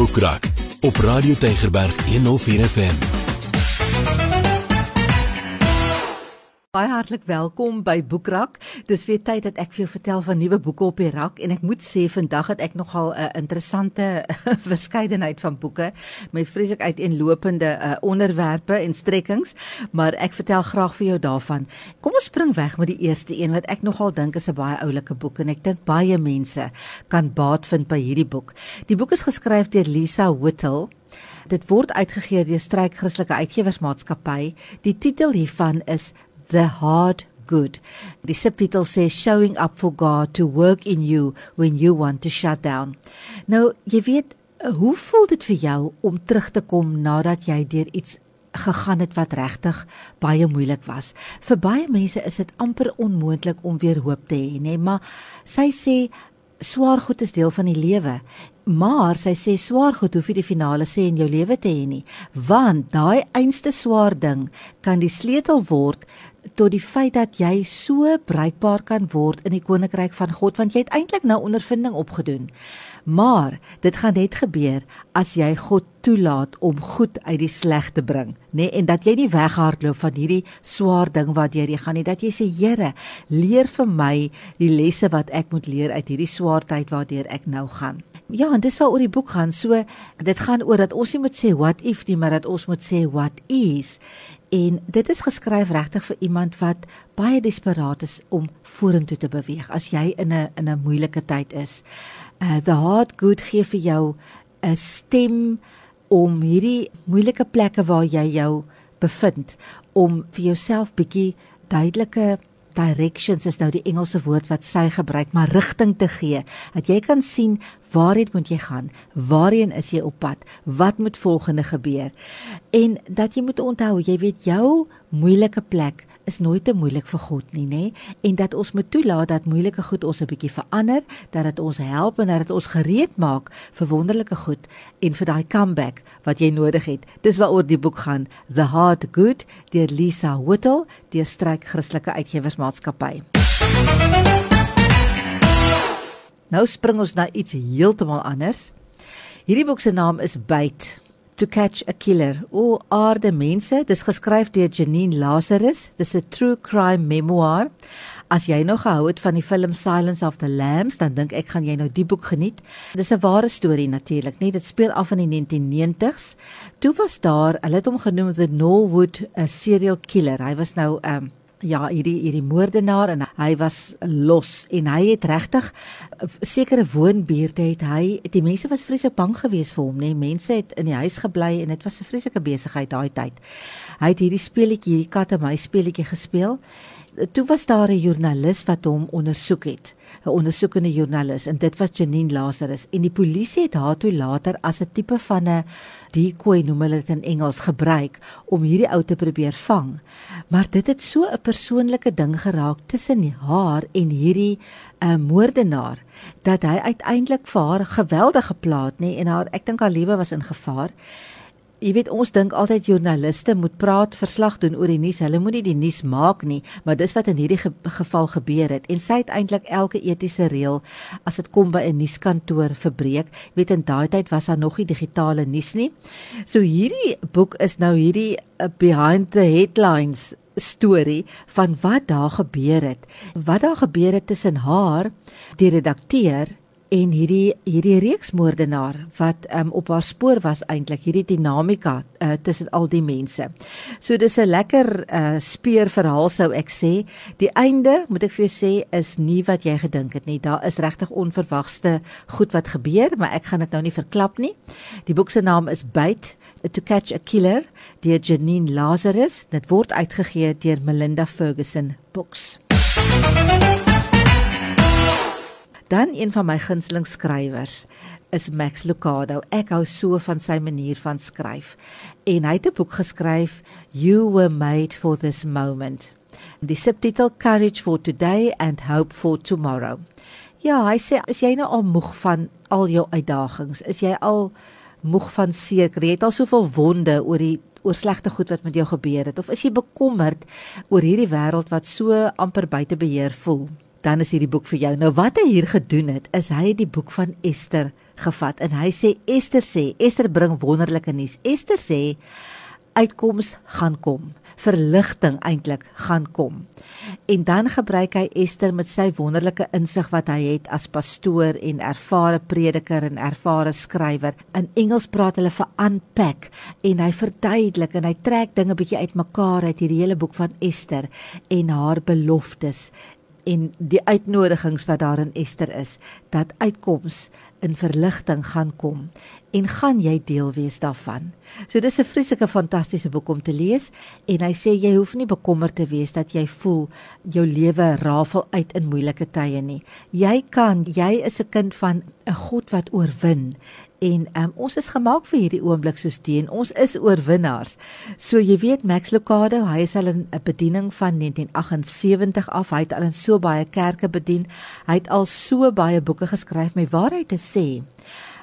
Boekrak op Radio Tygerberg 104 FM. Baie hartlik welkom by Boekrak. Dis weer tyd dat ek vir jou vertel van nuwe boeke op die rak en ek moet sê vandag het ek nogal 'n uh, interessante verskeidenheid van boeke met vreeslik uiteenlopende uh, onderwerpe en strekkings, maar ek vertel graag vir jou daarvan. Kom ons spring weg met die eerste een wat ek nogal dink is 'n baie oulike boek en ek dink baie mense kan baat vind by hierdie boek. Die boek is geskryf deur Lisa Whittle Dit word uitgegee deur Struik Christelike Uitgewersmaatskappy. Die titel hiervan is the hard good. Die subtitel sê showing up for God to work in you when you want to shut down. Nou, jy weet, hoe voel dit vir jou om terug te kom nadat jy deur iets gegaan het wat regtig baie moeilik was. Vir baie mense is dit amper onmoontlik om weer hoop te hê, nê, maar sy sê swaar goed is deel van die lewe. Maar sy sê swaar goed hoef nie die finale sê in jou lewe te hê nie, want daai einste swaar ding kan die sleutel word tot die feit dat jy so bruikbaar kan word in die koninkryk van God want jy het eintlik nou ondervinding opgedoen. Maar dit gaan net gebeur as jy God toelaat om goed uit die sleg te bring, nê, nee? en dat jy nie weghardloop van hierdie swaar ding wat jy gaan nie, dat jy sê Here, leer vir my die lesse wat ek moet leer uit hierdie swaar tyd waardeur ek nou gaan. Ja, en dis waaroor die boek gaan. So dit gaan oor dat ons nie moet sê what if nie, maar dat ons moet sê what is. En dit is geskryf regtig vir iemand wat baie desperaat is om vorentoe te beweeg as jy in 'n in 'n moeilike tyd is. Uh the hard good gee vir jou 'n stem om hierdie moeilike plekke waar jy jou bevind om vir jouself bietjie duidelike directions is nou die Engelse woord wat sy gebruik, maar rigting te gee. Dat jy kan sien waarheen moet jy gaan? Waarheen is jy op pad? Wat moet volgende gebeur? En dat jy moet onthou, jy weet jou moeilike plek is nooit te moeilik vir God nie, nê? En dat ons moet toelaat dat moeilike goed ons 'n bietjie verander, dat dit ons help en dat dit ons gereed maak vir wonderlike goed en vir daai comeback wat jy nodig het. Dis waaroor die boek gaan, The Hard Good deur Lisa Whittle, deur Struik Christelike Uitgewersmaatskappy. Nou spring ons na iets heeltemal anders. Hierdie boek se naam is Bait to catch a killer. O aarde mense, dis geskryf deur Janine Lazarus. Dis 'n true crime memoir. As jy nog gehou het van die film Silence of the Lambs, dan dink ek gaan jy nou die boek geniet. Dis 'n ware storie natuurlik, nie? Dit speel af in die 1990s. Toe was daar, hulle het hom genoem the Norwood a serial killer. Hy was nou 'n um, ehm, ja, hierdie hierdie moordenaar en hy was los en hy het regtig sekere woonbuurte het hy die mense was vreeslik bang geweest vir hom, nê. Nee, mense het in die huis gebly en dit was 'n vreeslike besigheid daai tyd. Hy het hierdie speletjie, hierdie kat en my speletjie gespeel toe was daar 'n joernalis wat hom ondersoek het, 'n ondersoekende joernalis en dit was Janine Lazarus en die polisie het haar toe later as 'n tipe van 'n decoy noem hulle dit in Engels gebruik om hierdie ou te probeer vang. Maar dit het so 'n persoonlike ding geraak tussen haar en hierdie 'n uh, moordenaar dat hy uiteindelik vir haar geweldig geplaat nê en haar ek dink haar lewe was in gevaar jy weet ons dink altyd joernaliste moet praat verslag doen oor die nuus. Hulle moet nie die nuus maak nie, maar dis wat in hierdie ge geval gebeur het. En sy het eintlik elke etiese reël as dit kom by 'n nuuskantoor verbreek. Jy weet in daai tyd was daar nog nie digitale nuus nie. So hierdie boek is nou hierdie uh, behind the headlines storie van wat daar gebeur het. Wat daar gebeur het tussen haar, die redakteur en hierdie hierdie reeksmoordenaar wat um, op haar spoor was eintlik hierdie dinamika uh, tussen al die mense. So dis 'n lekker uh, speurverhaal sou ek sê. Die einde, moet ek vir jou sê, is nie wat jy gedink het nie. Daar is regtig onverwagte goed wat gebeur, maar ek gaan dit nou nie verklap nie. Die boek se naam is Bait to Catch a Killer deur Janine Lazarus. Dit word uitgegee deur Melinda Ferguson Books. Dan een van my gunsteling skrywers is Max Lucado. Ek hou so van sy manier van skryf. En hy het 'n boek geskryf, You were made for this moment. Die subtitel Courage for Today and Hope for Tomorrow. Ja, hy sê as jy nou al moeg van al jou uitdagings, is jy al moeg van seker, jy het al soveel wonde oor die oor slegte goed wat met jou gebeur het of is jy bekommerd oor hierdie wêreld wat so amper buite beheer voel? Dan is hierdie boek vir jou. Nou wat hy hier gedoen het, is hy het die boek van Ester gevat en hy sê Esther sê Esther bring wonderlike nuus. Esther sê uitkoms gaan kom verligting eintlik gaan kom. En dan gebruik hy Esther met sy wonderlike insig wat hy het as pastoor en ervare prediker en ervare skrywer. In Engels praat hulle vir unpack en hy verduidelik en hy trek dinge bietjie uitmekaar uit hierdie hele boek van Esther en haar beloftes en die uitnodigings wat daar in Esther is dat uitkoms in verligting gaan kom en gaan jy deel wees daarvan. So dis 'n vreeslike fantastiese boek om te lees en hy sê jy hoef nie bekommerd te wees dat jy voel jou lewe rafel uit in moeilike tye nie. Jy kan, jy is 'n kind van 'n God wat oorwin en um, ons is gemaak vir hierdie oomblik soos teen ons is oorwinnaars. So jy weet Max Lucado, hy is al in 'n bediening van 1978 af. Hy het al in so baie kerke bedien. Hy het al so baie boeke geskryf met waarheid te sê.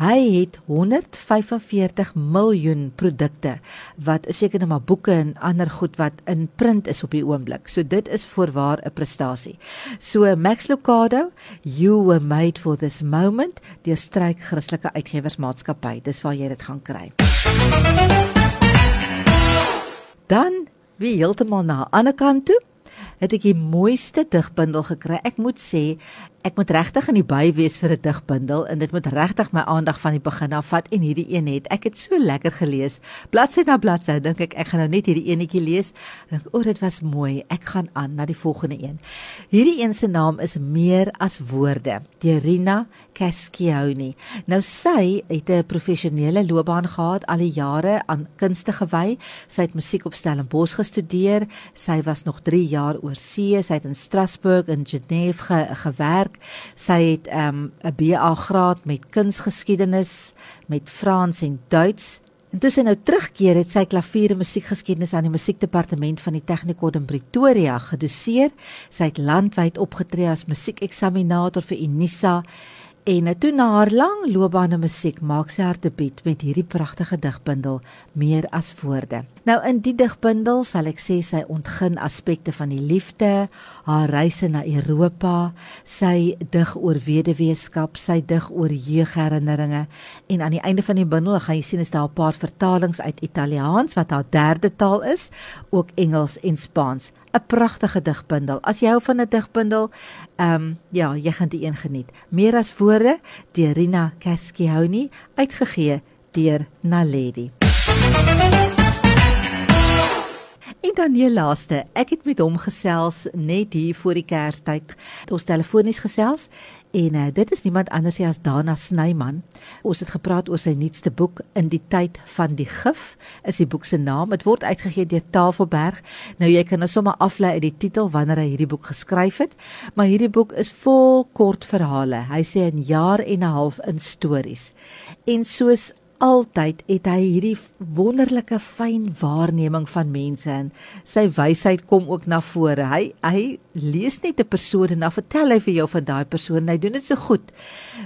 Hy het 145 miljoen produkte wat seker net maar boeke en ander goed wat in print is op die oomblik. So dit is voorwaar 'n prestasie. So Max Lucado, you were made for this moment, deur Stryk Christelike Uitgewersmaatskappy. Dis waar jy dit gaan kry. Dan wie heeltemal na 'n ander kant toe het ek die mooiste digbundel gekry. Ek moet sê, ek moet regtig in die by wees vir 'n digbundel en dit moet regtig my aandag van die begin af vat en hierdie een het. Ek het so lekker gelees. Bladsy na bladsy dink ek ek gaan nou net hierdie enetjie lees. Dink o dit was mooi. Ek gaan aan na die volgende een. Hierdie een se naam is meer as woorde deur Rina Cascioni. Nou sy het 'n professionele loopbaan gehad al die jare aan kunste gewy sy het musiek op Stellenbosch gestudeer. Sy was nog 3 jaar oor see sy het in Strasbourg en Genève ge gewerk werk. Sy het 'n um, BA graad met kunsgeskiedenis met Frans en Duits. En toe sy nou terugkeer het sy klavier en musiekgeskiedenis aan die musiekdepartement van die Technikon in Pretoria gedoseer. Sy het landwyd opgetree as musiekeksaminator vir Unisa En toe na haar lang loopbaan in musiek maak sy haar debuut met hierdie pragtige digbundel Meer as woorde. Nou in die digbundel sal ek sê sy ontgin aspekte van die liefde, haar reise na Europa, sy dig oor weduweeskap, sy dig oor jeugherinneringe en aan die einde van die bundel gaan jy sien is daar 'n paar vertalings uit Italiaans wat haar derde taal is, ook Engels en Spaans. 'n pragtige digbundel. As jy hou van 'n digbundel, ehm um, ja, jy gaan dit een geniet. Meer as woorde deur Rina Cascioni uitgegee deur Naledi. En dan die laaste, ek het met hom gesels net hier voor die Kerstyd. Ons telefonies gesels En uh, dit is niemand anders as Dana Snyman. Ons het gepraat oor sy nuutste boek In die tyd van die gif. Is die boek se naam. Dit word uitgegee deur Tafelberg. Nou jy kan nou sommer aflei uit die titel wanneer hy hierdie boek geskryf het, maar hierdie boek is vol kort verhale. Hy sê 'n jaar en 'n half in stories. En soos altyd het hy hierdie wonderlike fyn waarneming van mense en sy wysheid kom ook na vore. Hy hy lees net 'n persoon en dan vertel hy vir jou van daai persoon. Hy doen dit so goed.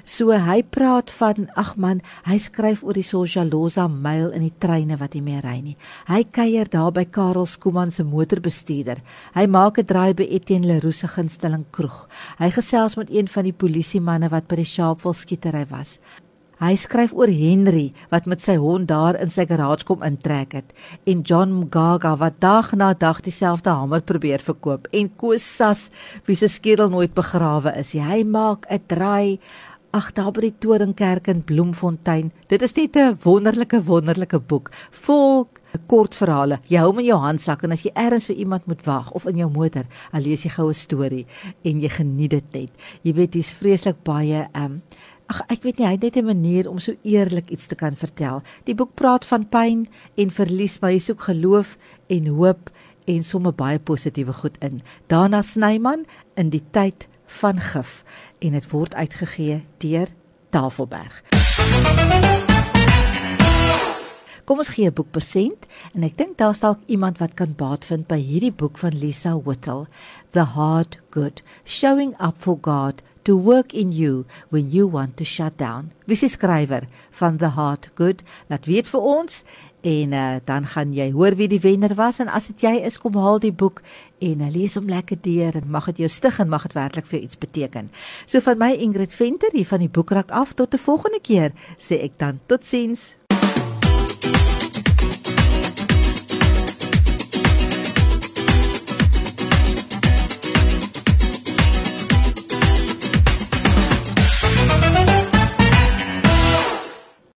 So hy praat van ag man, hy skryf oor die Socialosa myl in die treine wat nie meer ry nie. Hy kuier daar by Karel Skooman se motorbestuurder. Hy maak 'n draai by Etienne Leroux se gunsteling kroeg. Hy gesels met een van die polisiemanne wat by die Sharpeville skietery was. Hy skryf oor Henry wat met sy hond daar in sy garage kom intrek het en John Mgaga wat dag na dag dieselfde hamer probeer verkoop en Koos Sas wie se skedel nooit begrawe is. Hy maak 'n draai ag daar by die Toringkerk in Bloemfontein. Dit is net 'n wonderlike wonderlike boek vol kort verhale. Jy hou hom in jou handsak en as jy ergens vir iemand moet wag of in jou motor, dan lees jy gou 'n storie en jy geniet dit net. Jy weet dis vreeslik baie um Ag ek weet nie, hy het net 'n manier om so eerlik iets te kan vertel. Die boek praat van pyn en verlies, maar hy soek geloof en hoop en somme baie positiewe goed in. Dana Snyman in die tyd van gif en dit word uitgegee deur Tafelberg. Kom ons gee 'n boek persent en ek dink daar's dalk iemand wat kan baat vind by hierdie boek van Lisa Whittle, The Hard Good, Showing Up for God to work in you when you want to shut down. Wie die skrywer van The Heart Good? Laat weet vir ons en uh, dan gaan jy hoor wie die wenner was en as dit jy is kom haal die boek en uh, lees hom lekker deur en mag dit jou stig en mag dit werklik vir iets beteken. So van my Ingrid Venter hier van die boekrak af tot 'n volgende keer sê ek dan totsiens.